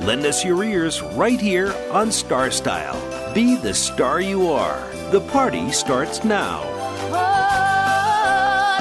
Lend us your ears right here on Star Style. Be the star you are. The party starts now. Ah,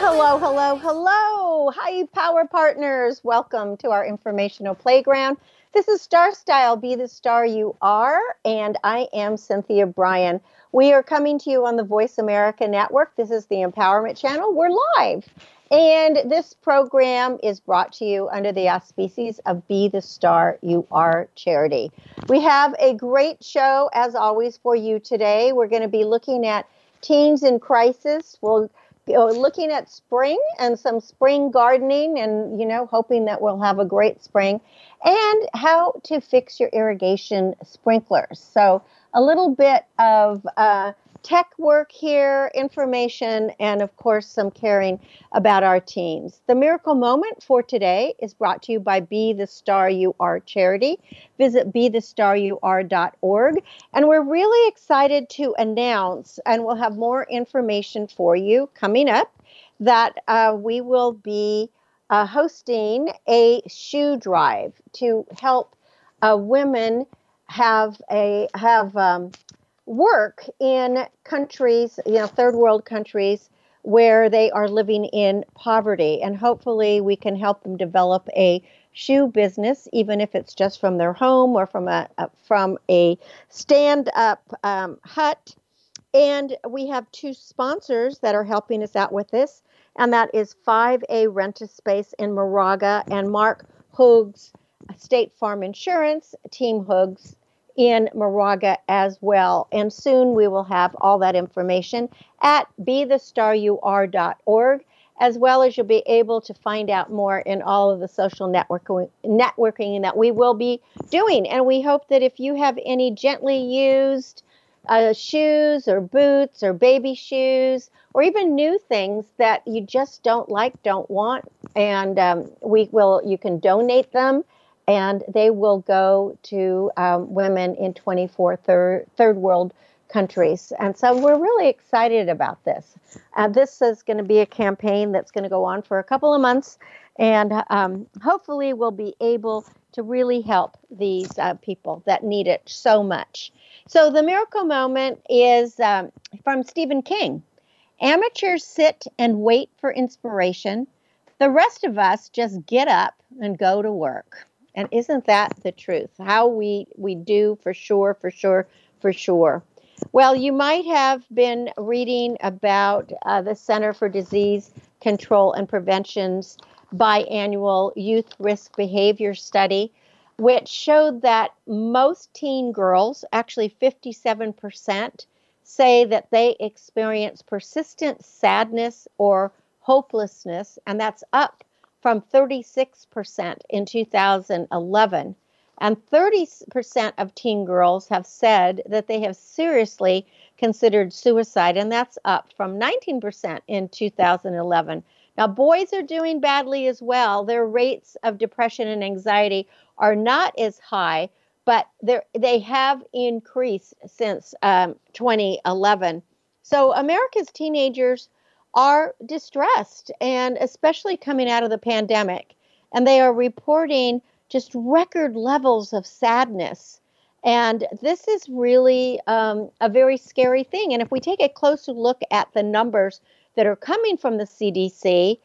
hello, hello, hello. Hi, Power Partners. Welcome to our informational playground. This is Star Style, Be the Star You Are, and I am Cynthia Brian. We are coming to you on the Voice America Network. This is the Empowerment Channel. We're live. And this program is brought to you under the auspices of Be the Star You Are charity. We have a great show, as always, for you today. We're going to be looking at teens in crisis. We'll be looking at spring and some spring gardening and, you know, hoping that we'll have a great spring and how to fix your irrigation sprinklers. So, a little bit of uh, tech work here, information, and of course, some caring about our teams. The miracle moment for today is brought to you by Be the Star You Are charity. Visit BeTheStarYouAre.org. And we're really excited to announce, and we'll have more information for you coming up, that uh, we will be uh, hosting a shoe drive to help uh, women have a have um, work in countries, you know, third world countries where they are living in poverty. And hopefully we can help them develop a shoe business, even if it's just from their home or from a, a from a stand up um, hut. And we have two sponsors that are helping us out with this, and that is 5A Rent a Space in Moraga and Mark Hoogs State Farm Insurance, Team Hoogs in Moraga as well. And soon we will have all that information at bethestarur.org, as well as you'll be able to find out more in all of the social networking, networking that we will be doing. And we hope that if you have any gently used uh, shoes or boots or baby shoes or even new things that you just don't like, don't want, and um, we will, you can donate them and they will go to um, women in 24 third, third world countries. And so we're really excited about this. Uh, this is going to be a campaign that's going to go on for a couple of months, and um, hopefully we'll be able to really help these uh, people that need it so much. So the miracle moment is um, from Stephen King. Amateurs sit and wait for inspiration. The rest of us just get up and go to work. And isn't that the truth? How we we do for sure, for sure, for sure. Well, you might have been reading about uh, the Center for Disease Control and Prevention's biannual youth risk behavior study, which showed that most teen girls, actually 57%, say that they experience persistent sadness or hopelessness, and that's up from 36% in 2011. And 30% of teen girls have said that they have seriously considered suicide, and that's up from 19% in 2011. Now, boys are doing badly as well. Their rates of depression and anxiety are not as high, but they have increased since um, 2011. So, America's teenagers are distressed, and especially coming out of the pandemic. And they are reporting just record levels of sadness. And this is really um, a very scary thing. And if we take a closer look at the numbers that are coming from the CDC,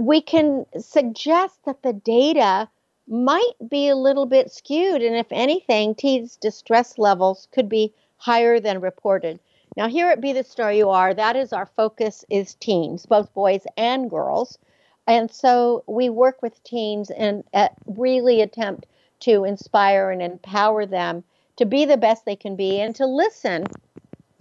we can suggest that the data might be a little bit skewed. And if anything, teens' distress levels could be higher than reported. Now, here at Be the Star You Are, that is our focus is teens, both boys and girls. And so we work with teens and uh, really attempt to inspire and empower them to be the best they can be and to listen.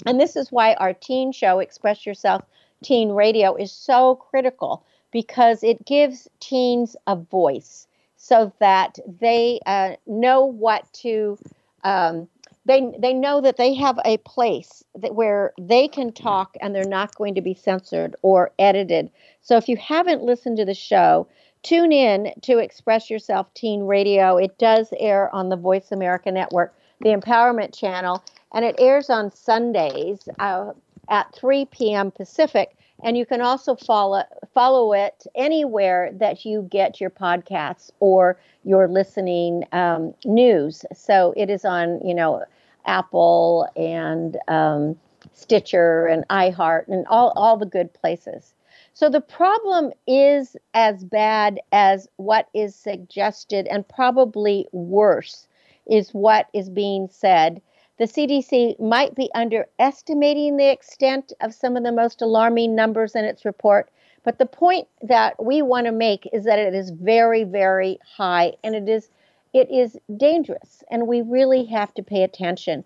And this is why our teen show, Express Yourself Teen Radio, is so critical because it gives teens a voice so that they uh, know what to. Um, they they know that they have a place that where they can talk and they're not going to be censored or edited. So if you haven't listened to the show, tune in to Express Yourself Teen Radio. It does air on the Voice America Network, the Empowerment Channel, and it airs on Sundays uh, at 3 p.m. Pacific. And you can also follow follow it anywhere that you get your podcasts or your listening um, news. So it is on, you know, Apple and um, Stitcher and iHeart and all all the good places. So the problem is as bad as what is suggested, and probably worse is what is being said. The CDC might be underestimating the extent of some of the most alarming numbers in its report, but the point that we want to make is that it is very, very high and it is it is dangerous and we really have to pay attention.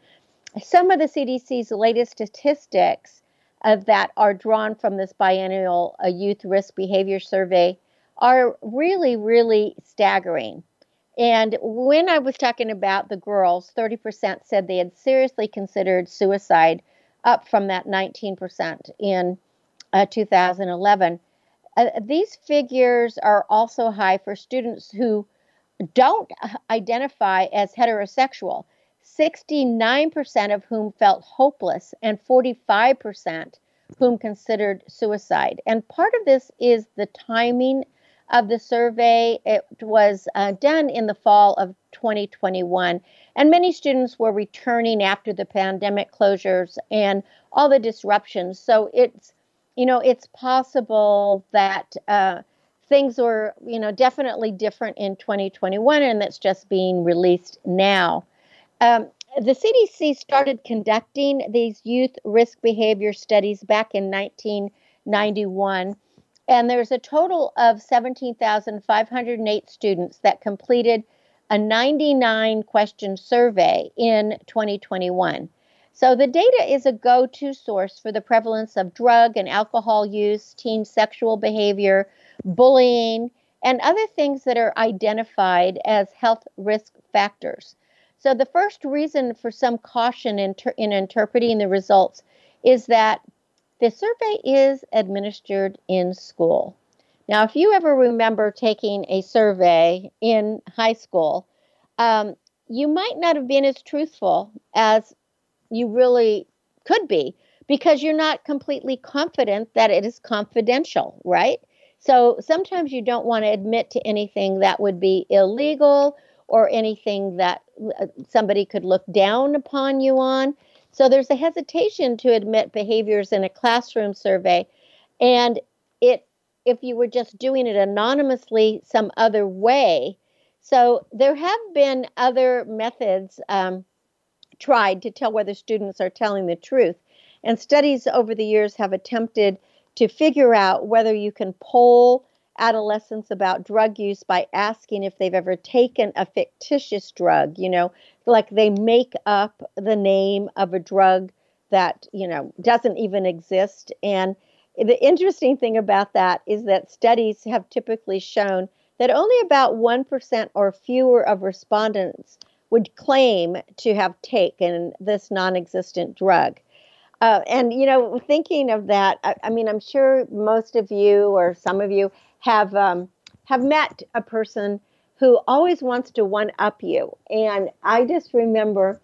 Some of the CDC's latest statistics of that are drawn from this biennial uh, youth risk behavior survey are really, really staggering. And when I was talking about the girls, 30% said they had seriously considered suicide, up from that 19% in uh, 2011. Uh, these figures are also high for students who don't identify as heterosexual. 69% of whom felt hopeless and 45% whom considered suicide. And part of this is the timing of the survey. It was uh, done in the fall of 2021, and many students were returning after the pandemic closures and all the disruptions. So it's, you know, it's possible that uh, things were, you know, definitely different in 2021, and that's just being released now. Um, the CDC started conducting these youth risk behavior studies back in 1991, and there's a total of 17,508 students that completed a 99 question survey in 2021. So the data is a go to source for the prevalence of drug and alcohol use, teen sexual behavior, bullying, and other things that are identified as health risk factors. So, the first reason for some caution in, ter- in interpreting the results is that the survey is administered in school. Now, if you ever remember taking a survey in high school, um, you might not have been as truthful as you really could be because you're not completely confident that it is confidential, right? So sometimes you don't want to admit to anything that would be illegal or anything that uh, somebody could look down upon you on. So there's a hesitation to admit behaviors in a classroom survey. And it if you were just doing it anonymously some other way. So there have been other methods um, tried to tell whether students are telling the truth. And studies over the years have attempted to figure out whether you can poll adolescents about drug use by asking if they've ever taken a fictitious drug, you know, like they make up the name of a drug that, you know, doesn't even exist. And the interesting thing about that is that studies have typically shown that only about 1% or fewer of respondents would claim to have taken this non existent drug. Uh, and you know, thinking of that, I, I, mean, I'm sure most of you or some of you have um, have met a person who always wants to one up you. And I just remember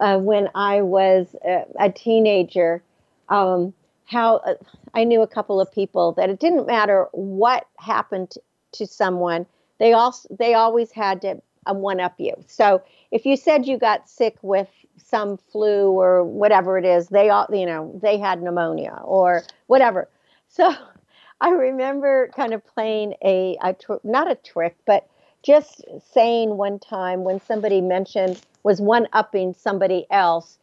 uh, when I was a, a teenager, um, how uh, I knew a couple of people that it didn't matter what happened to someone, they also they always had to um, one up you. So if you said you got sick with some flu or whatever it is, they all you know they had pneumonia or whatever. So I remember kind of playing a, a tr- not a trick, but just saying one time when somebody mentioned was one upping somebody else.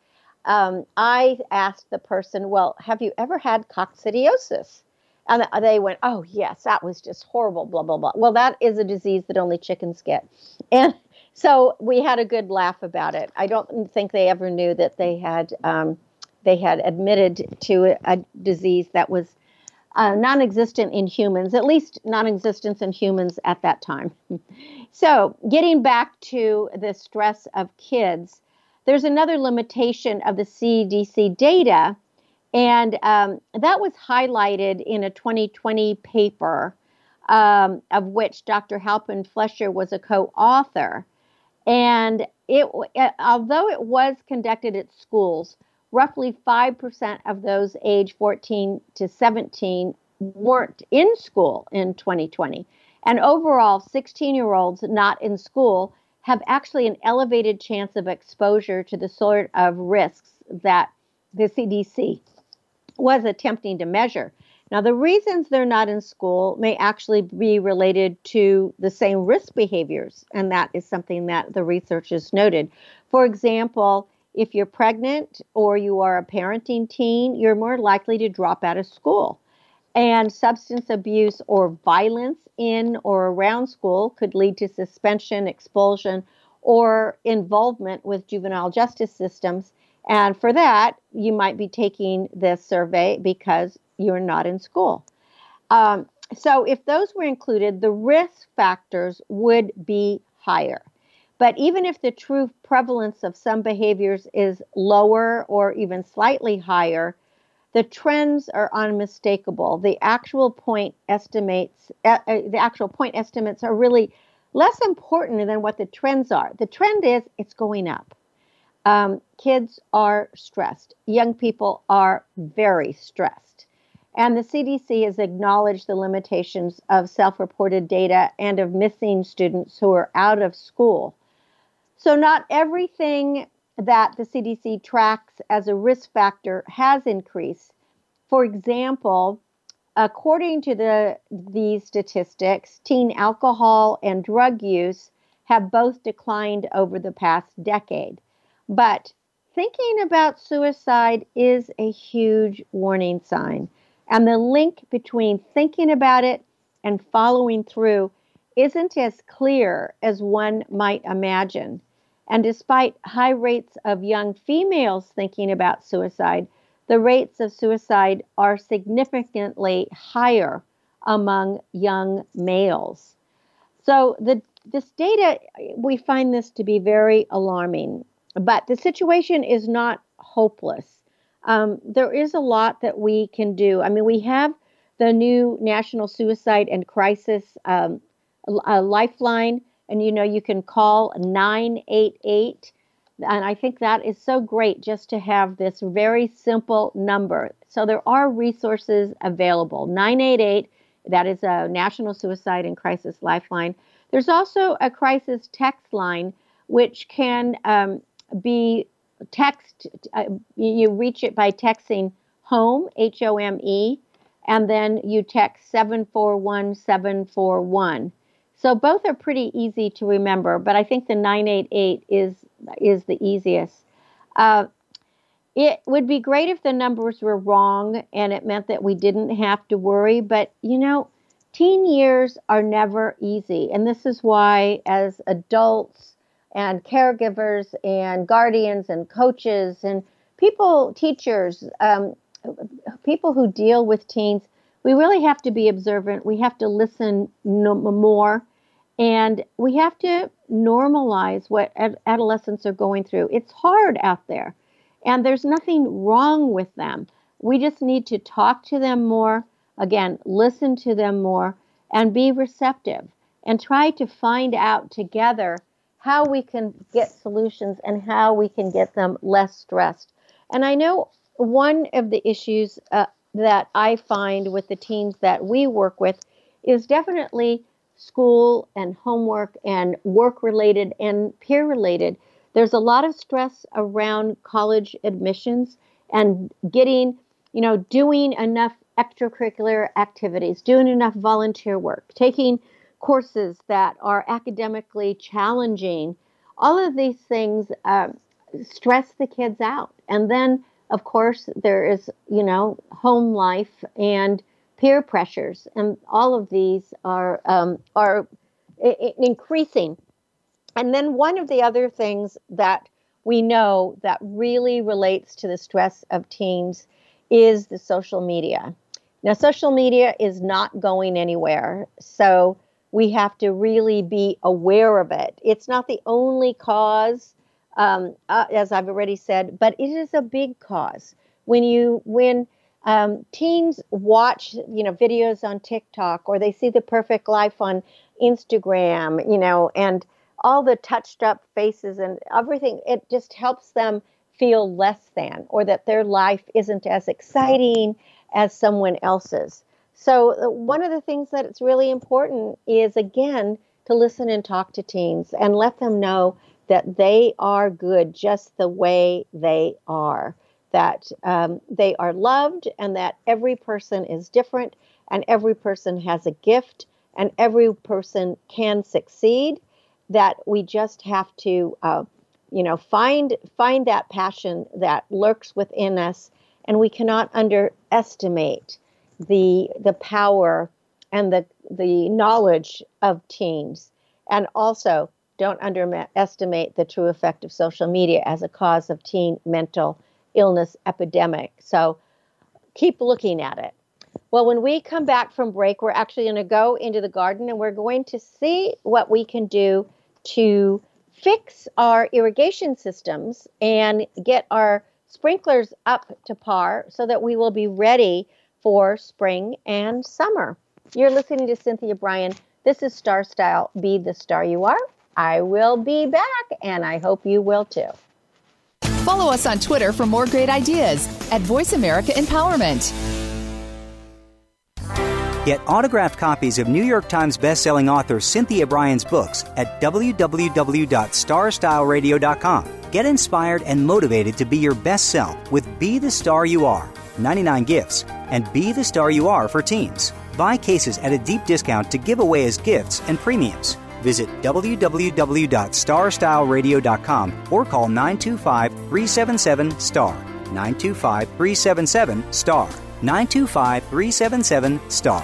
Um, I asked the person, "Well, have you ever had coccidiosis?" And they went, "Oh yes, that was just horrible." Blah blah blah. Well, that is a disease that only chickens get, and so we had a good laugh about it. I don't think they ever knew that they had um, they had admitted to a disease that was uh, non-existent in humans, at least non-existence in humans at that time. So, getting back to the stress of kids, there's another limitation of the CDC data, and um, that was highlighted in a 2020 paper um, of which Dr. Halpern-Felsher was a co-author. And it, uh, although it was conducted at schools, roughly 5% of those age 14 to 17 weren't in school in 2020. And overall, 16 year olds not in school have actually an elevated chance of exposure to the sort of risks that the CDC was attempting to measure. Now, the reasons they're not in school may actually be related to the same risk behaviors, and that is something that the research has noted. For example, if you're pregnant or you are a parenting teen, you're more likely to drop out of school. And substance abuse or violence in or around school could lead to suspension, expulsion, or involvement with juvenile justice systems. And for that, you might be taking this survey because you're not in school. Um, so, if those were included, the risk factors would be higher. But even if the true prevalence of some behaviors is lower or even slightly higher, the trends are unmistakable. The actual point estimates, uh, uh, the actual point estimates are really less important than what the trends are. The trend is it's going up. Um, kids are stressed. Young people are very stressed. And the CDC has acknowledged the limitations of self reported data and of missing students who are out of school. So, not everything that the CDC tracks as a risk factor has increased. For example, according to the these statistics, teen alcohol and drug use have both declined over the past decade. But thinking about suicide is a huge warning sign. And the link between thinking about it and following through isn't as clear as one might imagine. And despite high rates of young females thinking about suicide, the rates of suicide are significantly higher among young males. So the this data we find this to be very alarming, but the situation is not hopeless um, there is a lot that we can do. I mean, we have the new National Suicide and Crisis um, Lifeline, and you know, you can call 988. And I think that is so great just to have this very simple number. So there are resources available. 988, that is a National Suicide and Crisis Lifeline. There's also a crisis text line, which can um, be text, uh, you reach it by texting home, H O M E, and then you text 741741. So both are pretty easy to remember, but I think the 988 is is the easiest. Uh, it would be great if the numbers were wrong and it meant that we didn't have to worry, but you know, teen years are never easy. And this is why, as adults, and caregivers and guardians and coaches and people, teachers, um, people who deal with teens, we really have to be observant. We have to listen no more. And we have to normalize what ad- adolescents are going through. It's hard out there, and there's nothing wrong with them. We just need to talk to them more, again, listen to them more, and be receptive and try to find out together how we can get solutions and how we can get them less stressed. And I know one of the issues uh, that I find with the teens that we work with is definitely school and homework and work related and peer related. There's a lot of stress around college admissions and getting, you know, doing enough extracurricular activities, doing enough volunteer work, taking courses that are academically challenging, all of these things uh, stress the kids out. And then, of course, there is, you know, home life and peer pressures, and all of these are um, are I- increasing. And then one of the other things that we know that really relates to the stress of teens is the social media. Now, social media is not going anywhere. So we have to really be aware of it. It's not the only cause, um, uh, as I've already said, but it is a big cause. When you, when, um, teens watch you know videos on tiktok or they see the perfect life on instagram you know and all the touched up faces and everything it just helps them feel less than or that their life isn't as exciting as someone else's so uh, one of the things that it's really important is again to listen and talk to teens and let them know that they are good just the way they are that um, they are loved and that every person is different and every person has a gift and every person can succeed that we just have to uh, you know find find that passion that lurks within us and we cannot underestimate the the power and the the knowledge of teens and also don't underestimate the true effect of social media as a cause of teen mental illness epidemic. So keep looking at it. Well, when we come back from break, we're actually going to go into the garden and we're going to see what we can do to fix our irrigation systems and get our sprinklers up to par so that we will be ready for spring and summer. You're listening to Cynthia Brian. This is Star Style. Be the star you are. I will be back, and I hope you will too. Follow us on Twitter for more great ideas at Voice America Empowerment. Get autographed copies of New York Times bestselling author Cynthia Brian's books at www.starstyleradio.com. Get inspired and motivated to be your best self with Be the Star You Are, 99 gifts, and Be the Star You Are for teens. Buy cases at a deep discount to give away as gifts and premiums. Visit www.starstyleradio.com or call 925 377 STAR. 925 377 STAR. 925 377 STAR.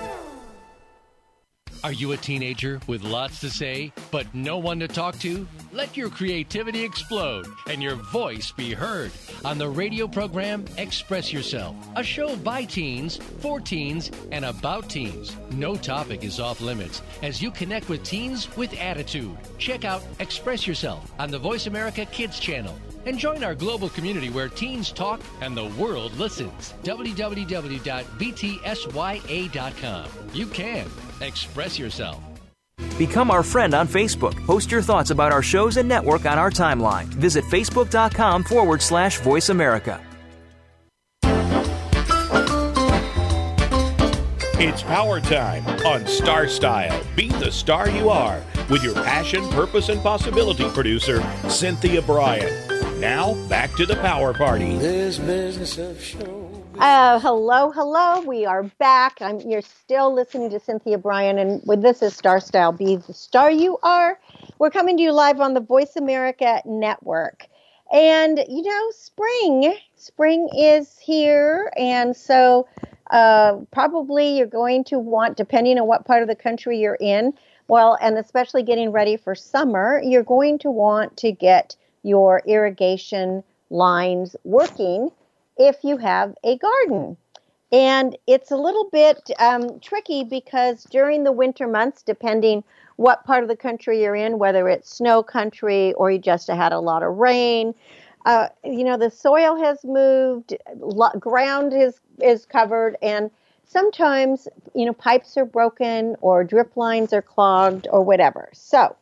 Are you a teenager with lots to say, but no one to talk to? Let your creativity explode and your voice be heard on the radio program Express Yourself, a show by teens, for teens, and about teens. No topic is off limits as you connect with teens with attitude. Check out Express Yourself on the Voice America Kids channel and join our global community where teens talk and the world listens. www.btsya.com. You can express yourself. Become our friend on Facebook. Post your thoughts about our shows and network on our timeline. Visit facebook.com forward slash voice America. It's power time on Star Style. Be the star you are with your passion, purpose, and possibility producer, Cynthia Brian. Now, back to the power party. This business of show. Uh, hello, hello. We are back. I'm, you're still listening to Cynthia Brian, and with this is Star Style. Be the star you are. We're coming to you live on the Voice America Network. And, you know, spring, spring is here. And so uh, probably you're going to want, depending on what part of the country you're in, well, and especially getting ready for summer, you're going to want to get your irrigation lines working if you have a garden. And it's a little bit um, tricky because during the winter months, depending what part of the country you're in, whether it's snow country or you just had a lot of rain, uh, you know the soil has moved, lo- ground is is covered, and sometimes you know pipes are broken or drip lines are clogged or whatever. So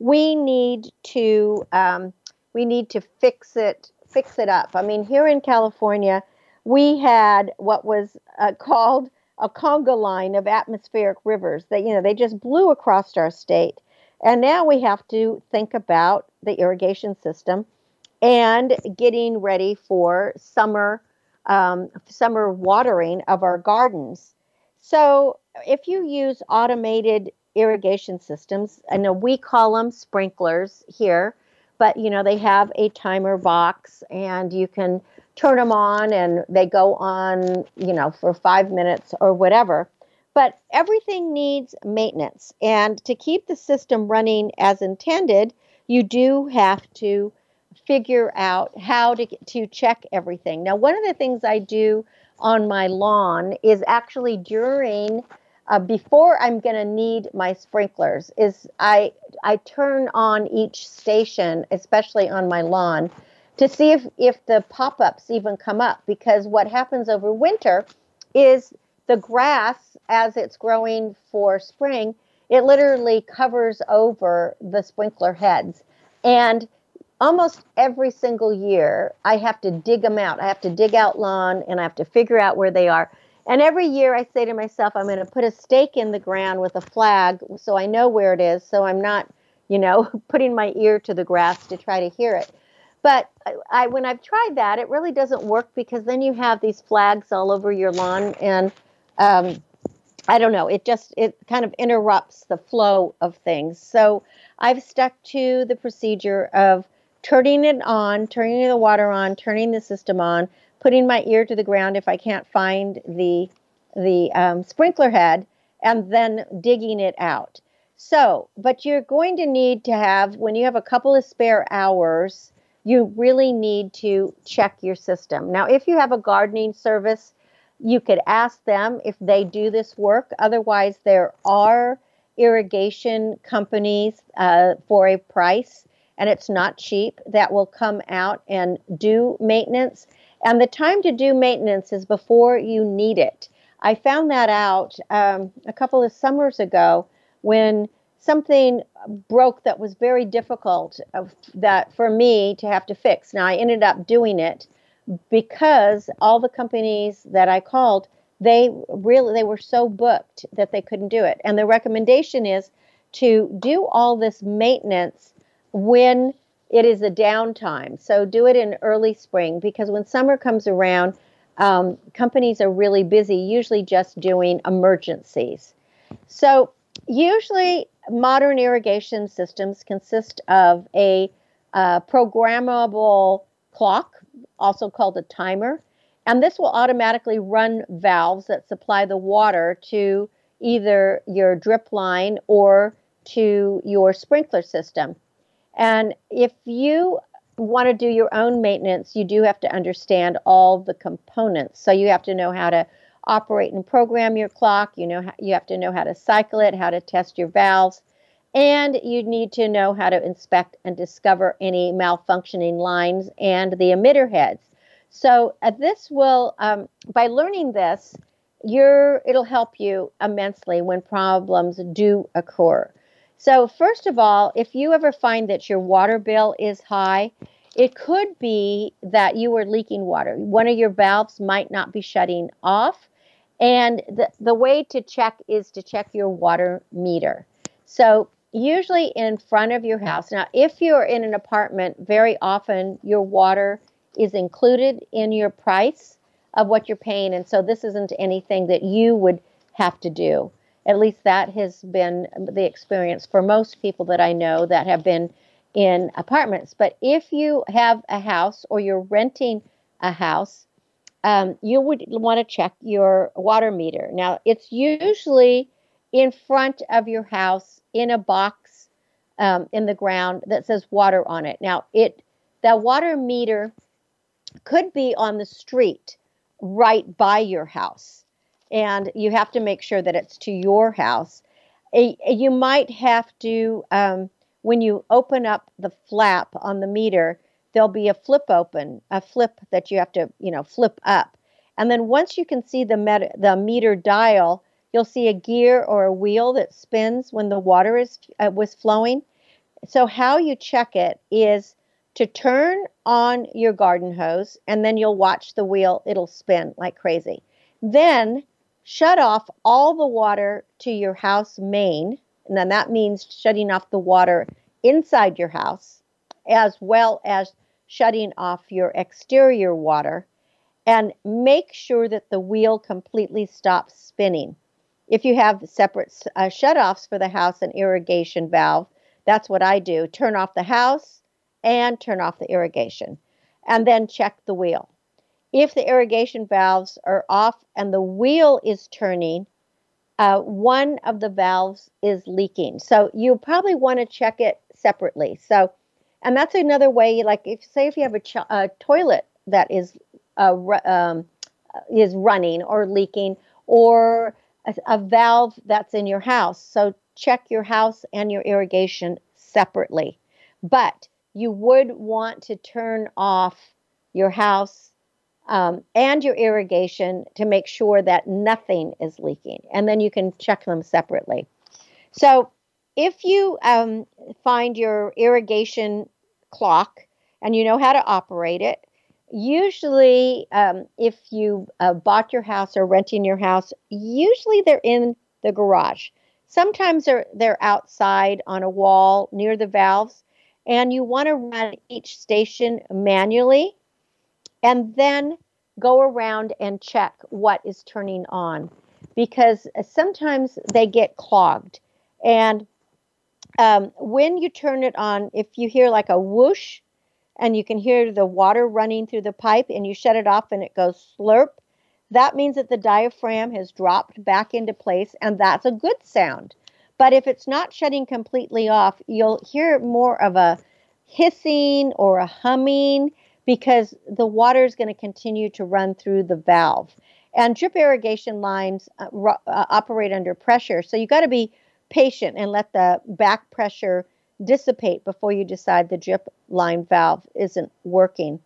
we need to um, we need to fix it fix it up. I mean, here in California, we had what was uh, called a conga line of atmospheric rivers that you know they just blew across our state, and now we have to think about the irrigation system and getting ready for summer um, summer watering of our gardens. So if you use automated irrigation systems, I know we call them sprinklers here, but you know they have a timer box and you can turn them on and they go on, you know, for 5 minutes or whatever. But everything needs maintenance and to keep the system running as intended, you do have to figure out how to to check everything. Now, one of the things I do on my lawn is actually during uh, before I'm going to need my sprinklers is I I turn on each station, especially on my lawn, to see if if the pop-ups even come up because what happens over winter is the grass as it's growing for spring, it literally covers over the sprinkler heads. And almost every single year, I have to dig them out. I have to dig out lawn and I have to figure out where they are. And every year I say to myself, I'm going to put a stake in the ground with a flag so I know where it is. So I'm not, you know, putting my ear to the grass to try to hear it. But I, when I've tried that, it really doesn't work because then you have these flags all over your lawn, and um, I don't know. It just it kind of interrupts the flow of things. So I've stuck to the procedure of turning it on, turning the water on, turning the system on, putting my ear to the ground if I can't find the the um, sprinkler head, and then digging it out. So, but you're going to need to have when you have a couple of spare hours, you really need to check your system. Now, if you have a gardening service, you could ask them if they do this work. Otherwise, there are irrigation companies uh, for a price and it's not cheap that will come out and do maintenance. And the time to do maintenance is before you need it. I found that out um, a couple of summers ago when something broke that was very difficult that for me to have to fix. Now I ended up doing it because all the companies that I called, they really they were so booked that they couldn't do it. And the recommendation is to do all this maintenance when it is a downtime. So do it in early spring because when summer comes around, um, companies are really busy, usually just doing emergencies. So usually modern irrigation systems consist of a uh, programmable clock, also called a timer, and this will automatically run valves that supply the water to either your drip line or to your sprinkler system. And if you want to do your own maintenance, you do have to understand all the components. So you have to know how to operate and program your clock. You know you have to know how to cycle it, how to test your valves, and you need to know how to inspect and discover any malfunctioning lines and the emitter heads. So uh, this will, um, by learning this, you're, it'll help you immensely when problems do occur. So, first of all, if you ever find that your water bill is high, it could be that you are leaking water. One of your valves might not be shutting off. And the, the way to check is to check your water meter. So, usually in front of your house. Now, if you're in an apartment, very often your water is included in your price of what you're paying. And so, this isn't anything that you would have to do. At least that has been the experience for most people that I know that have been in apartments. But if you have a house or you're renting a house, um, you would want to check your water meter. Now, it's usually in front of your house in a box um, in the ground that says water on it. Now, it the water meter could be on the street right by your house and you have to make sure that it's to your house. You might have to, um, when you open up the flap on the meter, there'll be a flip open, a flip that you have to, you know, flip up. And then once you can see the, met- the meter dial, you'll see a gear or a wheel that spins when the water is uh, was flowing. So, how you check it is to turn on your garden hose and then you'll watch the wheel, it'll spin like crazy. Then shut off all the water to your house main. And then that means shutting off the water inside your house as well as shutting off your exterior water. And make sure that the wheel completely stops spinning. If you have separate uh, shutoffs for the house and irrigation valve, that's what I do. Turn off the house and turn off the irrigation, and then check the wheel. If the irrigation valves are off and the wheel is turning, uh, one of the valves is leaking. So you probably want to check it separately. So, and that's another way. Like if say if you have a, ch- a toilet that is uh, um, is running or leaking, or a, a valve that's in your house. So check your house and your irrigation separately. But you would want to turn off your house um, and your irrigation to make sure that nothing is leaking. And then you can check them separately. So if you um, find your irrigation clock and you know how to operate it, usually um, if you uh, bought your house or renting your house, usually they're in the garage. Sometimes they're, they're outside on a wall near the valves, and you want to run each station manually and then go around and check what is turning on because sometimes they get clogged. And um, when you turn it on, if you hear like a whoosh and you can hear the water running through the pipe and you shut it off and it goes slurp, that means that the diaphragm has dropped back into place and that's a good sound. But if it's not shutting completely off, you'll hear more of a hissing or a humming because the water is going to continue to run through the valve. And drip irrigation lines uh, uh, operate under pressure. So you got to be patient and let the back pressure dissipate before you decide the drip line valve isn't working.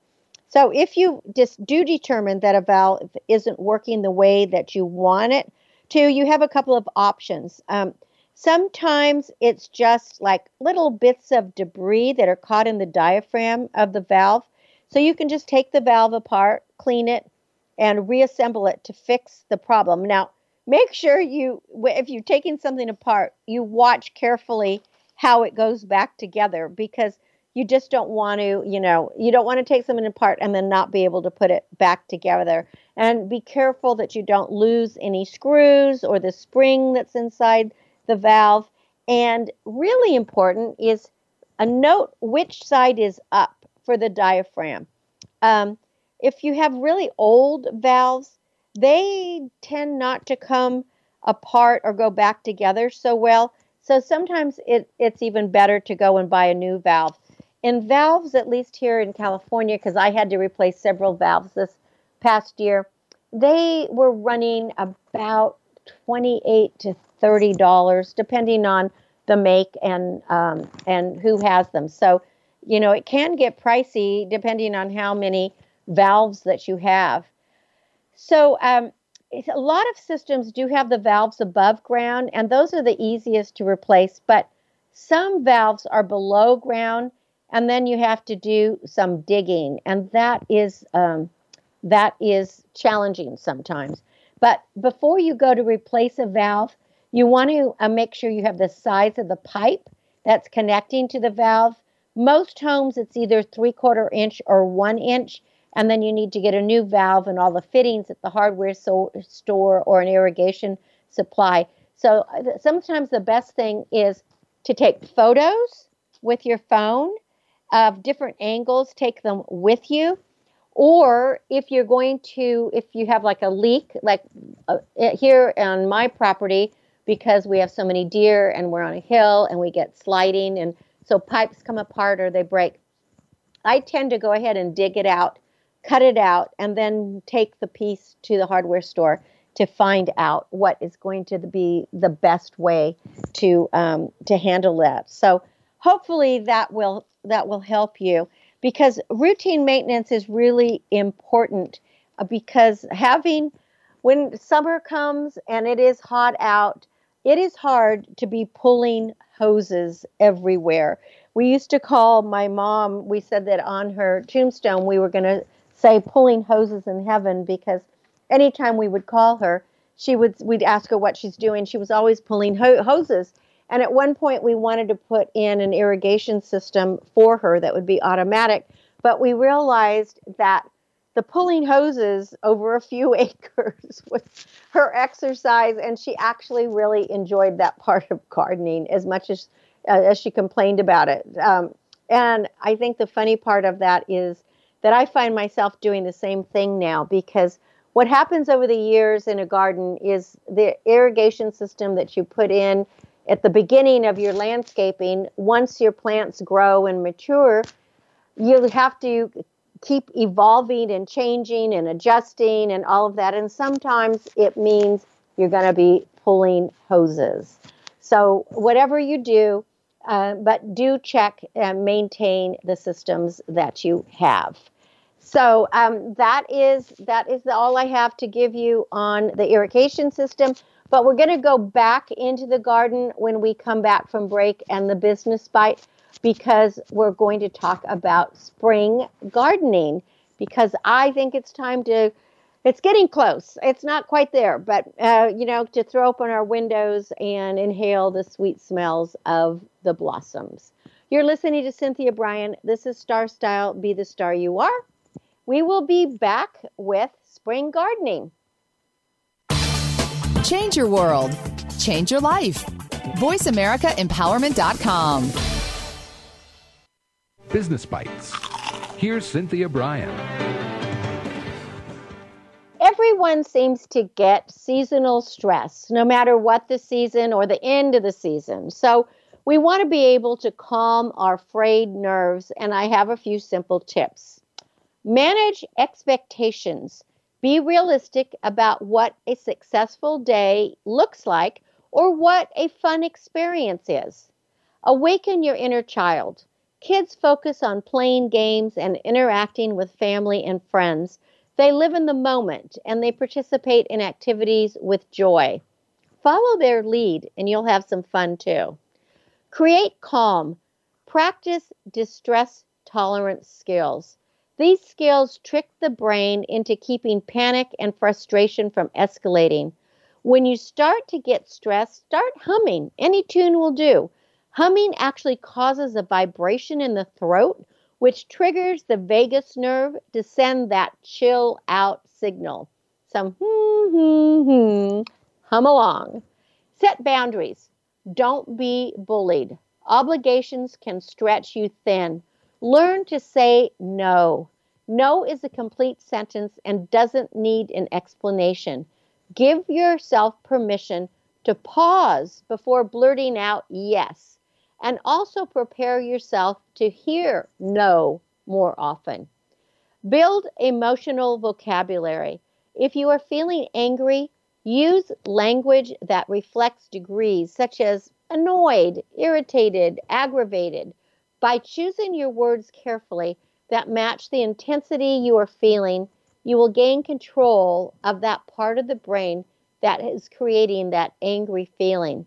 So if you just do determine that a valve isn't working the way that you want it to, you have a couple of options. Um, sometimes it's just like little bits of debris that are caught in the diaphragm of the valve. So you can just take the valve apart, clean it, and reassemble it to fix the problem. Now, make sure you, if you're taking something apart, you watch carefully how it goes back together because you just don't want to, you know, you don't want to take something apart and then not be able to put it back together. And be careful that you don't lose any screws or the spring that's inside the valve. And really important is a note which side is up for the diaphragm. Um, if you have really old valves, they tend not to come apart or go back together so well. So sometimes it, it's even better to go and buy a new valve. In valves, at least here in California, because I had to replace several valves this past year, they were running about 28 to 30 dollars, depending on the make and um, and who has them. So you know, it can get pricey depending on how many valves that you have. So, um, a lot of systems do have the valves above ground, and those are the easiest to replace. But some valves are below ground, and then you have to do some digging, and that is um, that is challenging sometimes. But before you go to replace a valve, you want to uh, make sure you have the size of the pipe that's connecting to the valve most homes, it's either three quarter inch or one inch, and then you need to get a new valve and all the fittings at the hardware so, store or an irrigation supply. So uh, sometimes the best thing is to take photos with your phone of different angles, take them with you. Or if you're going to, if you have like a leak, like uh, here on my property, because we have so many deer and we're on a hill and we get sliding and so pipes come apart or they break. I tend to go ahead and dig it out, cut it out, and then take the piece to the hardware store to find out what is going to be the best way to um, to handle that. So hopefully that will that will help you because routine maintenance is really important uh, because having when summer comes and it is hot out, it is hard to be pulling hoses everywhere. we used to call my mom, we said that on her tombstone, we were going to say pulling hoses in heaven because anytime we would call her, she would we'd ask her what she's doing. She was always pulling ho- hoses. And at one point, we wanted to put in an irrigation system for her that would be automatic, but we realized that the pulling hoses over a few acres was her exercise, and she actually really enjoyed that part of gardening as much as uh, as she complained about it. Um, and I think the funny part of that is that I find myself doing the same thing now because what happens over the years in a garden is the irrigation system that you put in at the beginning of your landscaping, once your plants grow and mature, you have to keep evolving and changing and adjusting and all of that. And sometimes it means you're going to be pulling hoses. So, whatever you do, uh, but do check and maintain the systems that you have. So um, that is that is all I have to give you on the irrigation system. But we're going to go back into the garden when we come back from break and the business bite because we're going to talk about spring gardening because I think it's time to it's getting close. It's not quite there, but uh, you know, to throw open our windows and inhale the sweet smells of the blossoms. You're listening to Cynthia Brian. This is Star Style. Be the star you are. We will be back with spring gardening. Change your world. Change your life. VoiceAmericaEmpowerment.com. Business Bites. Here's Cynthia Brian. Everyone seems to get seasonal stress, no matter what the season or the end of the season. So, we want to be able to calm our frayed nerves, and I have a few simple tips. Manage expectations. Be realistic about what a successful day looks like or what a fun experience is. Awaken your inner child. Kids focus on playing games and interacting with family and friends. They live in the moment and they participate in activities with joy. Follow their lead and you'll have some fun too. Create calm. Practice distress tolerance skills. These skills trick the brain into keeping panic and frustration from escalating. When you start to get stressed, start humming. Any tune will do. Humming actually causes a vibration in the throat, which triggers the vagus nerve to send that chill out signal. Some hmm, hmm, hmm. Hum along. Set boundaries. Don't be bullied. Obligations can stretch you thin. Learn to say no. No is a complete sentence and doesn't need an explanation. Give yourself permission to pause before blurting out yes, and also prepare yourself to hear no more often. Build emotional vocabulary. If you are feeling angry, use language that reflects degrees, such as annoyed, irritated, aggravated. By choosing your words carefully, that match the intensity you are feeling, you will gain control of that part of the brain that is creating that angry feeling.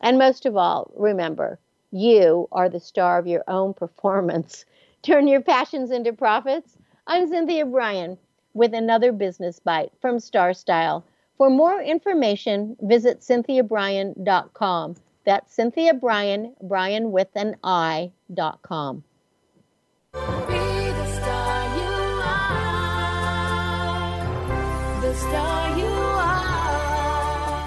And most of all, remember, you are the star of your own performance. Turn your passions into profits. I'm Cynthia Brian with another business bite from Star Style. For more information, visit cynthiabrian.com. That's Cynthia Brian, Brian with an I.com.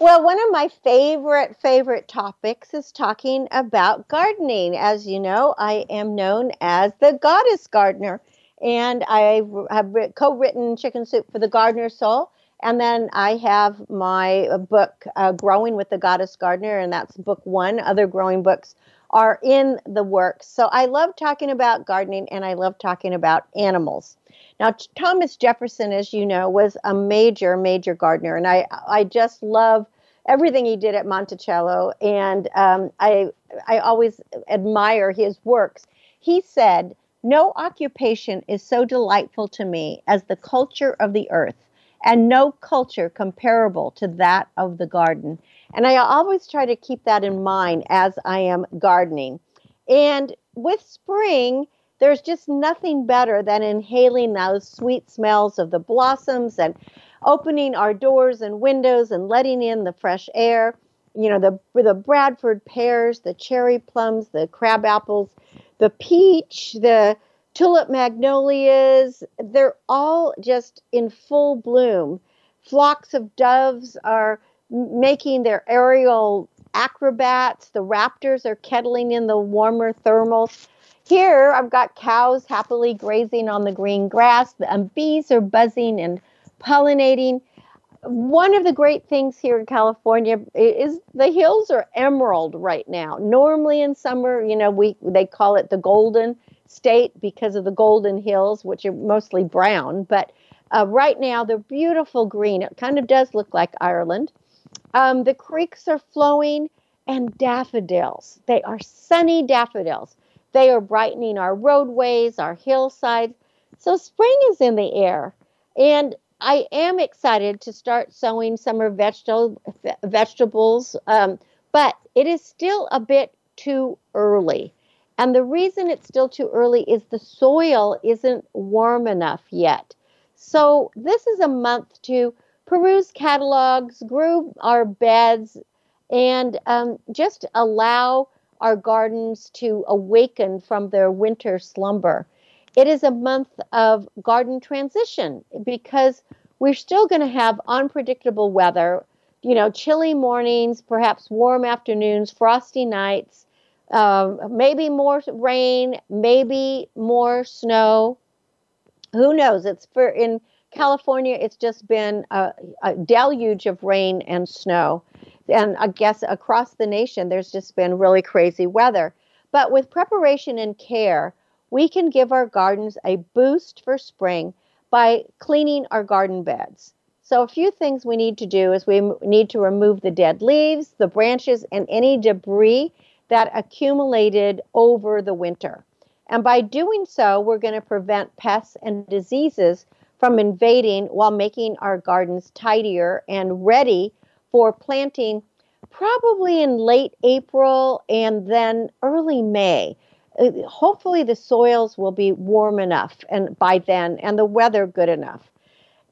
well, one of my favorite, favorite topics is talking about gardening. As you know, I am known as the goddess gardener, and I have co written Chicken Soup for the Gardener's Soul. And then I have my book, uh, Growing with the Goddess Gardener, and that's book one. Other growing books are in the works. So I love talking about gardening and I love talking about animals. Now, Thomas Jefferson, as you know, was a major, major gardener, and I, I just love everything he did at Monticello, and um, I, I always admire his works. He said, "No occupation is so delightful to me as the culture of the earth, and no culture comparable to that of the garden." And I always try to keep that in mind as I am gardening. And with spring, there's just nothing better than inhaling those sweet smells of the blossoms and opening our doors and windows and letting in the fresh air. You know, the, the Bradford pears, the cherry plums, the crab apples, the peach, the tulip magnolias, they're all just in full bloom. Flocks of doves are making their aerial acrobats. The raptors are kettling in the warmer thermals. Here, I've got cows happily grazing on the green grass, and bees are buzzing and pollinating. One of the great things here in California is the hills are emerald right now. Normally in summer, you know, we they call it the golden state because of the golden hills, which are mostly brown. But uh, right now, they're beautiful green. It kind of does look like Ireland. Um, the creeks are flowing, and daffodils. They are sunny daffodils. They are brightening our roadways, our hillsides. So spring is in the air. And I am excited to start sowing summer vegetable, vegetables, um, but it is still a bit too early. And the reason it's still too early is the soil isn't warm enough yet. So this is a month to peruse catalogs, groove our beds, and um, just allow our gardens to awaken from their winter slumber. It is a month of garden transition because we're still going to have unpredictable weather, you know, chilly mornings, perhaps warm afternoons, frosty nights, uh, maybe more rain, maybe more snow. Who knows? It's for in California, it's just been a, a deluge of rain and snow and I guess across the nation, there's just been really crazy weather. But with preparation and care, we can give our gardens a boost for spring by cleaning our garden beds. So, a few things we need to do is we need to remove the dead leaves, the branches, and any debris that accumulated over the winter. And by doing so, we're going to prevent pests and diseases from invading while making our gardens tidier and ready for planting probably in late April and then early May. Uh, hopefully, the soils will be warm enough and by then, and the weather good enough.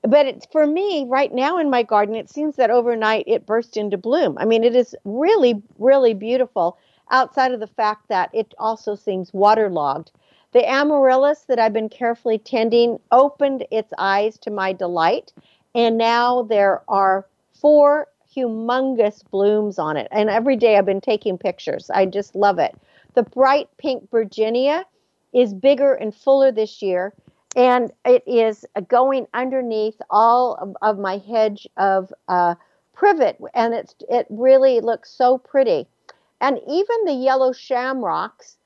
But it's for me right now in my garden. It seems that overnight it burst into bloom. I mean, it is really, really beautiful. Outside of the fact that it also seems waterlogged. The amaryllis that I've been carefully tending opened its eyes to my delight, and now there are four humongous blooms on it. And every day I've been taking pictures. I just love it. The bright pink Virginia is bigger and fuller this year. And it is going underneath all of, of my hedge of uh, privet, and it's it really looks so pretty. And even the yellow shamrocks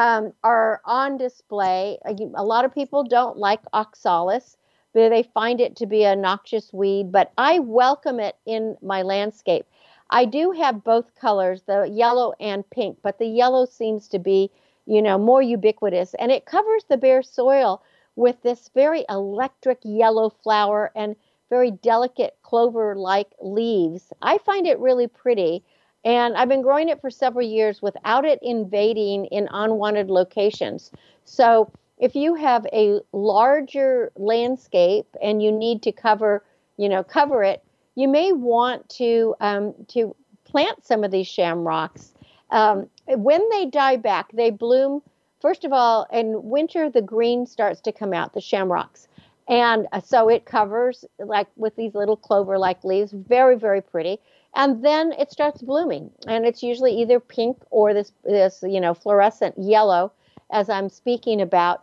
um, are on display. A lot of people don't like oxalis, they find it to be a noxious weed, but I welcome it in my landscape. I do have both colors, the yellow and pink, but the yellow seems to be, you know, more ubiquitous and it covers the bare soil with this very electric yellow flower and very delicate clover like leaves. I find it really pretty. And I've been growing it for several years without it invading in unwanted locations. So if you have a larger landscape and you need to cover, you know, cover it, you may want to um, to plant some of these shamrocks. Um, when they die back, they bloom. First of all, in winter, the green starts to come out, the shamrocks. And uh, so it covers like with these little clover like leaves, very, very pretty. And then it starts blooming. And it's usually either pink or this, this, you know, fluorescent yellow, as I'm speaking about.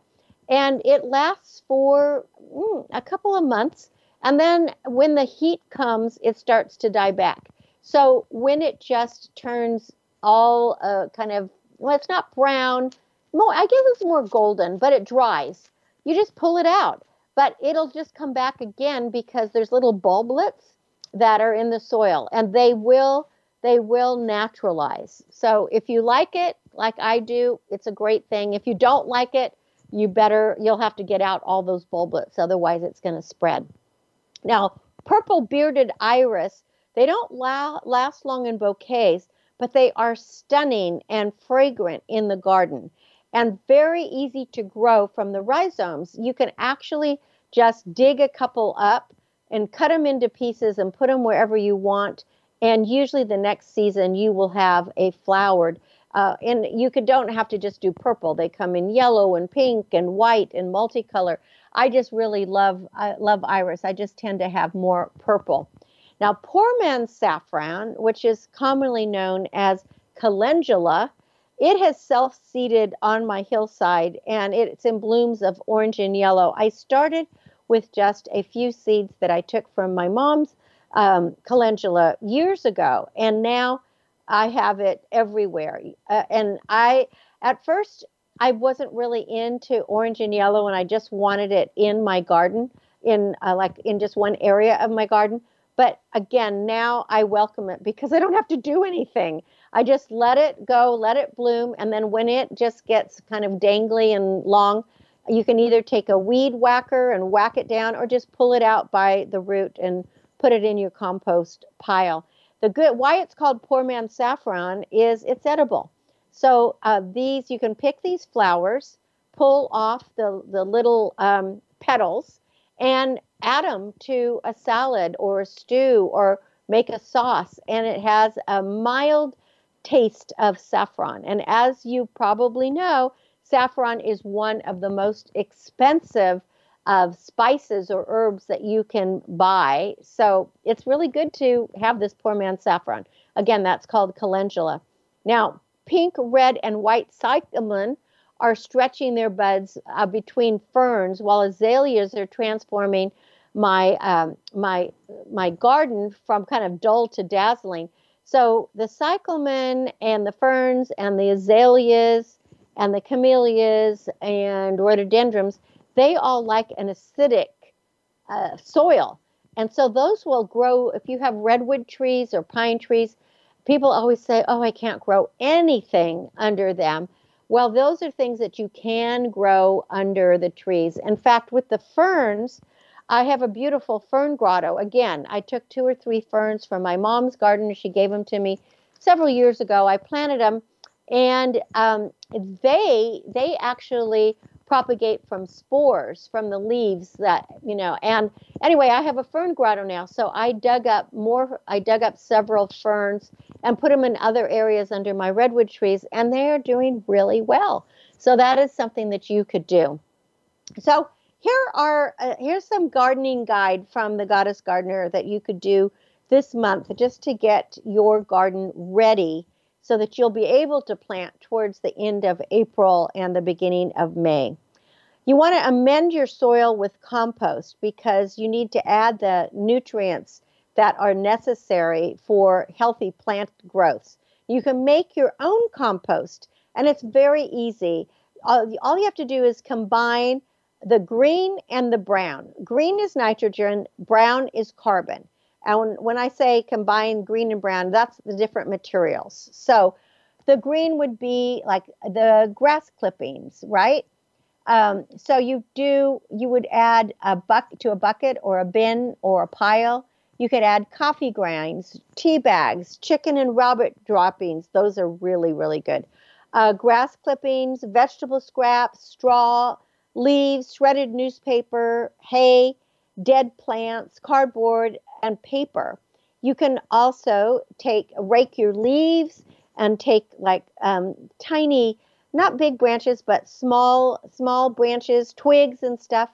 And it lasts for mm, a couple of months. And then when the heat comes, it starts to die back. So when it just turns all uh, kind of, well, it's not brown, more, I guess it's more golden, but it dries. You just pull it out but it'll just come back again because there's little bulblets that are in the soil and they will they will naturalize. So if you like it like I do, it's a great thing. If you don't like it, you better you'll have to get out all those bulblets otherwise it's going to spread. Now, purple bearded iris, they don't la- last long in bouquets, but they are stunning and fragrant in the garden and very easy to grow from the rhizomes. You can actually just dig a couple up and cut them into pieces and put them wherever you want. And usually the next season you will have a flowered. Uh, and you could don't have to just do purple. They come in yellow and pink and white and multicolor. I just really love I love iris. I just tend to have more purple. Now, poor man's saffron, which is commonly known as calendula, it has self seeded on my hillside and it's in blooms of orange and yellow. I started with just a few seeds that I took from my mom's um, calendula years ago, and now I have it everywhere. Uh, and I, at first, I wasn't really into orange and yellow, and I just wanted it in my garden, in uh, like in just one area of my garden. But again, now I welcome it because I don't have to do anything. I just let it go, let it bloom, and then when it just gets kind of dangly and long, you can either take a weed whacker and whack it down or just pull it out by the root and put it in your compost pile. The good why it's called poor man's saffron is it's edible. So uh, these you can pick these flowers, pull off the the little um, petals, and add them to a salad or a stew or make a sauce, and it has a mild taste of saffron. And as you probably know, saffron is one of the most expensive of spices or herbs that you can buy. So it's really good to have this poor man's saffron. Again, that's called calendula. Now, pink, red, and white cyclamen are stretching their buds uh, between ferns, while azaleas are transforming my um, my my garden from kind of dull to dazzling. So the cyclamen and the ferns and the azaleas and the camellias and rhododendrons, they all like an acidic uh, soil. And so those will grow if you have redwood trees or pine trees. People always say, "Oh, I can't grow anything under them." Well, those are things that you can grow under the trees. In fact, with the ferns, I have a beautiful fern grotto. Again, I took two or three ferns from my mom's garden. And she gave them to me several years ago. I planted them, and um, they they actually propagate from spores from the leaves that you know and anyway i have a fern grotto now so i dug up more i dug up several ferns and put them in other areas under my redwood trees and they're doing really well. So that is something that you could do. So here are uh, here's some gardening guide from the goddess gardener that you could do this month just to get your garden ready so that you'll be able to plant towards the end of April and the beginning of May. You want to amend your soil with compost because you need to add the nutrients that are necessary for healthy plant growths. You can make your own compost and it's very easy. All, all you have to do is combine the green and the brown. Green is nitrogen, brown is carbon. And when I say combine green and brown, that's the different materials. So the green would be like the grass clippings, right? Um, so you do you would add a bucket to a bucket or a bin or a pile. You could add coffee grinds, tea bags, chicken and rabbit droppings. Those are really really good. Uh, grass clippings, vegetable scraps, straw, leaves, shredded newspaper, hay, dead plants, cardboard, and paper. You can also take rake your leaves and take like um, tiny not big branches, but small small branches, twigs and stuff,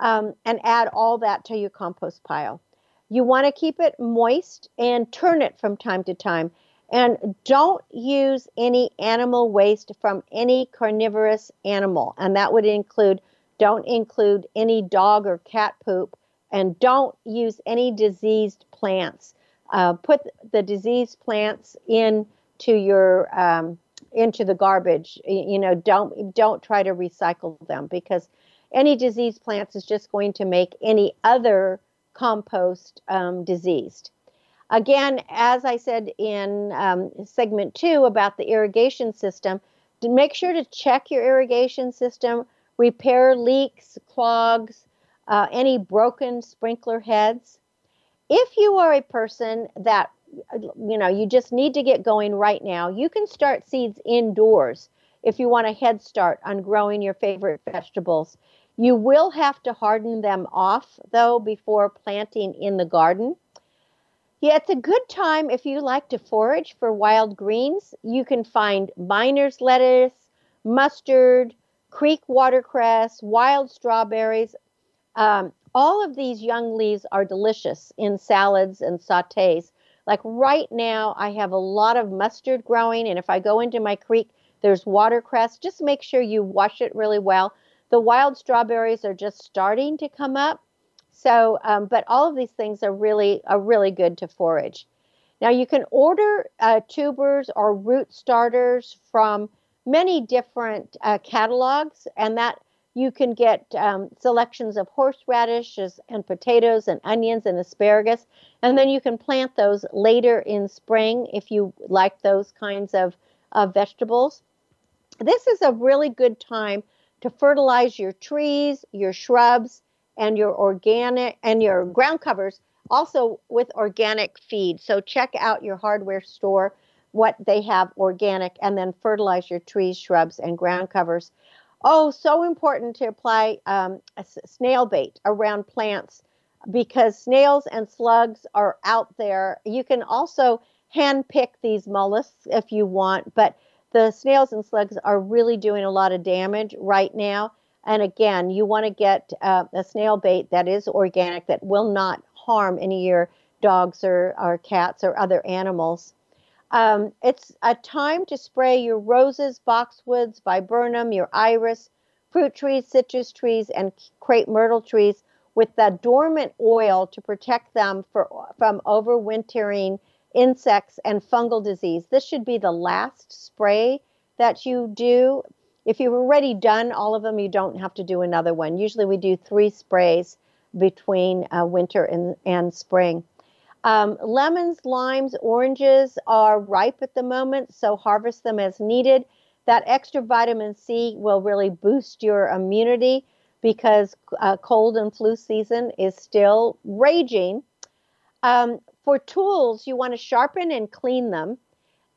um, and add all that to your compost pile. You want to keep it moist and turn it from time to time. And don't use any animal waste from any carnivorous animal. And that would include, don't include any dog or cat poop, and don't use any diseased plants. Uh, put the diseased plants into your um, into the garbage. You know, don't don't try to recycle them because any diseased plants is just going to make any other compost um, diseased. Again, as I said in um, segment two about the irrigation system, make sure to check your irrigation system, repair leaks, clogs, uh, any broken sprinkler heads. If you are a person that you know, you just need to get going right now. You can start seeds indoors if you want a head start on growing your favorite vegetables. You will have to harden them off though before planting in the garden. Yeah, it's a good time if you like to forage for wild greens. You can find miner's lettuce, mustard, creek watercress, wild strawberries. Um, all of these young leaves are delicious in salads and sautés. Like right now, I have a lot of mustard growing, and if I go into my creek, there's watercress. Just make sure you wash it really well. The wild strawberries are just starting to come up. So, um, but all of these things are really are really good to forage. Now you can order uh, tubers or root starters from many different uh, catalogs, and that you can get um, selections of horseradishes and potatoes and onions and asparagus. And then you can plant those later in spring if you like those kinds of uh, vegetables. This is a really good time to fertilize your trees, your shrubs, and your organic and your ground covers also with organic feed. So check out your hardware store what they have organic and then fertilize your trees, shrubs, and ground covers. Oh, so important to apply um, snail bait around plants because snails and slugs are out there. You can also hand pick these mollusks if you want, but the snails and slugs are really doing a lot of damage right now. And again, you want to get uh, a snail bait that is organic that will not harm any of your dogs or, or cats or other animals. Um, it's a time to spray your roses, boxwoods, viburnum, your iris, fruit trees, citrus trees, and crepe myrtle trees with the dormant oil to protect them for, from overwintering insects and fungal disease. This should be the last spray that you do. If you've already done all of them, you don't have to do another one. Usually we do three sprays between uh, winter and, and spring. Um, lemons, limes, oranges are ripe at the moment, so harvest them as needed. That extra vitamin C will really boost your immunity because uh, cold and flu season is still raging. Um, for tools, you want to sharpen and clean them.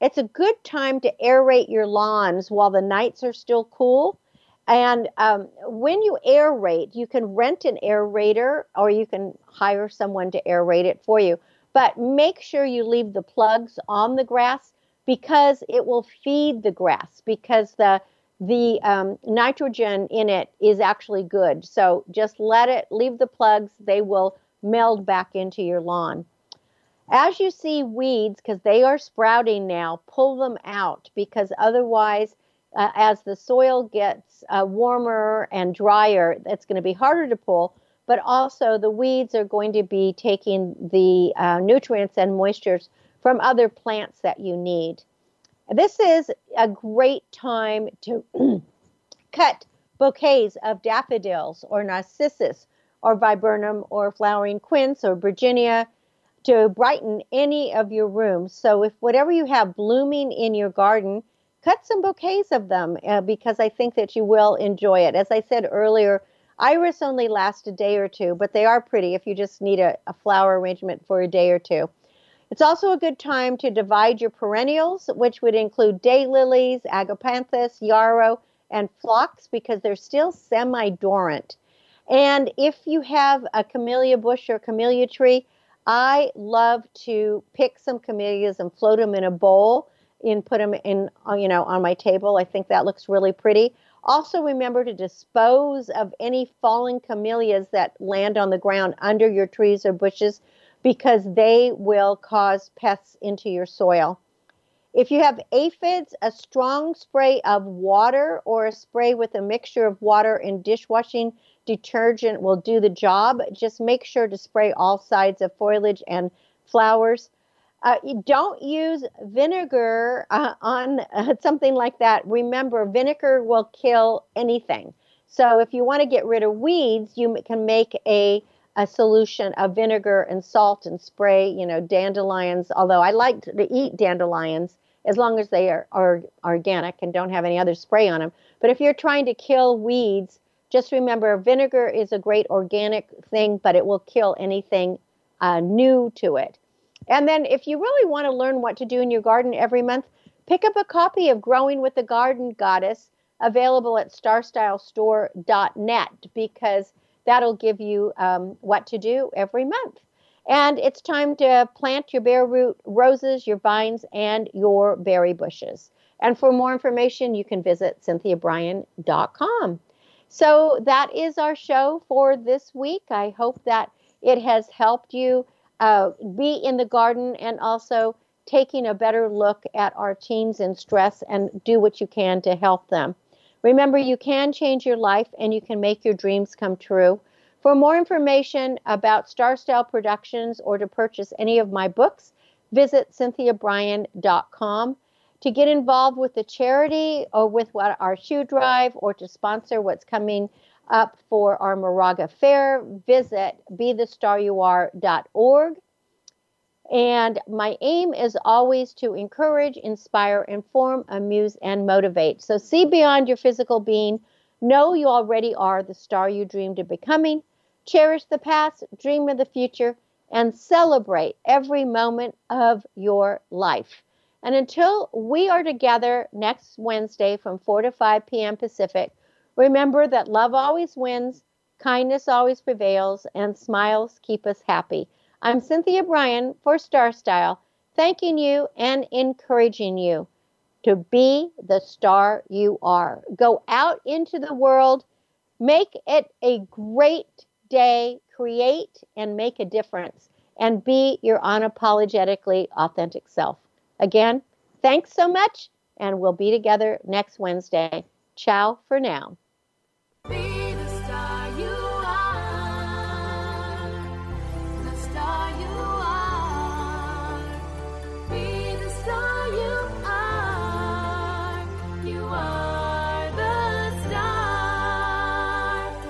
It's a good time to aerate your lawns while the nights are still cool. And um, when you aerate, you can rent an aerator or you can hire someone to aerate it for you. But make sure you leave the plugs on the grass because it will feed the grass because the the um, nitrogen in it is actually good. So just let it leave the plugs; they will meld back into your lawn. As you see weeds, because they are sprouting now, pull them out because otherwise, uh, as the soil gets uh, warmer and drier, it's going to be harder to pull but also the weeds are going to be taking the uh, nutrients and moistures from other plants that you need. This is a great time to cut bouquets of daffodils or narcissus or viburnum or flowering quince or virginia to brighten any of your rooms. So if whatever you have blooming in your garden, cut some bouquets of them uh, because I think that you will enjoy it. As I said earlier, iris only lasts a day or two, but they are pretty if you just need a, a flower arrangement for a day or two. It's also a good time to divide your perennials, which would include daylilies, agapanthus, yarrow, and phlox because they're still semi dormant. And if you have a camellia bush or camellia tree, I love to pick some camellias and float them in a bowl and put them in, uh, you know, on my table. I think that looks really pretty. Also, remember to dispose of any fallen camellias that land on the ground under your trees or bushes because they will cause pests into your soil. If you have aphids, a strong spray of water or a spray with a mixture of water and dishwashing detergent will do the job. Just make sure to spray all sides of foliage and flowers. Uh, don't use vinegar uh, on uh, something like that. Remember, vinegar will kill anything. So if you want to get rid of weeds, you can make a a solution of vinegar and salt and spray, you know, dandelions. Although I like to eat dandelions as long as they are, are organic and don't have any other spray on them. But if you're trying to kill weeds, just remember vinegar is a great organic thing, but it will kill anything uh, new to it. And then if you really want to learn what to do in your garden every month, pick up a copy of Growing with the Garden Goddess available at starstylestore.net because that'll give you um, what to do every month. And it's time to plant your bare root roses, your vines, and your berry bushes. And for more information, you can visit cynthiabrian.com. So that is our show for this week. I hope that it has helped you uh, be in the garden and also taking a better look at our teens in stress and do what you can to help them. Remember, you can change your life and you can make your dreams come true. For more information about Star Style Productions or to purchase any of my books, visit cynthiabrian.com. To get involved with the charity or with what our shoe drive or to sponsor what's coming up for our Moraga Fair, visit bethestaryouare.org. And my aim is always to encourage, inspire, inform, amuse, and motivate. So see beyond your physical being. Know you already are the star you dreamed of becoming. Cherish the past, dream of the future, and celebrate every moment of your life. And until we are together next Wednesday from 4 to 5 p.m. Pacific, remember that love always wins, kindness always prevails, and smiles keep us happy. I'm Cynthia Brian for Star Style, thanking you and encouraging you to be the star you are. Go out into the world, make it a great day, create and make a difference, and be your unapologetically authentic self. Again, thanks so much, and we'll be together next Wednesday. Ciao for now.